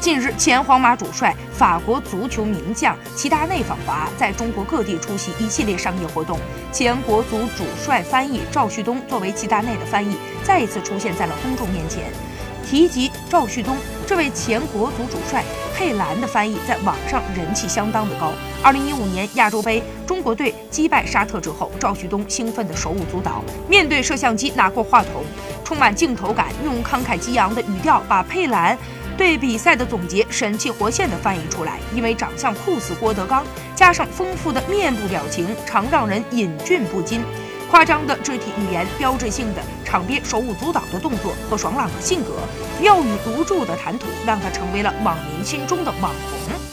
近日，前皇马主帅、法国足球名将齐达内访华，在中国各地出席一系列商业活动。前国足主帅翻译赵旭东作为齐达内的翻译，再一次出现在了公众面前。提及赵旭东这位前国足主帅，佩兰的翻译在网上人气相当的高。二零一五年亚洲杯，中国队击败沙特之后，赵旭东兴奋的手舞足蹈，面对摄像机拿过话筒，充满镜头感，用慷慨激昂的语调把佩兰。对比赛的总结神气活现地翻译出来，因为长相酷似郭德纲，加上丰富的面部表情，常让人忍俊不禁。夸张的肢体语言、标志性的场边手舞足蹈的动作和爽朗的性格，妙语独著的谈吐，让他成为了网民心中的网红。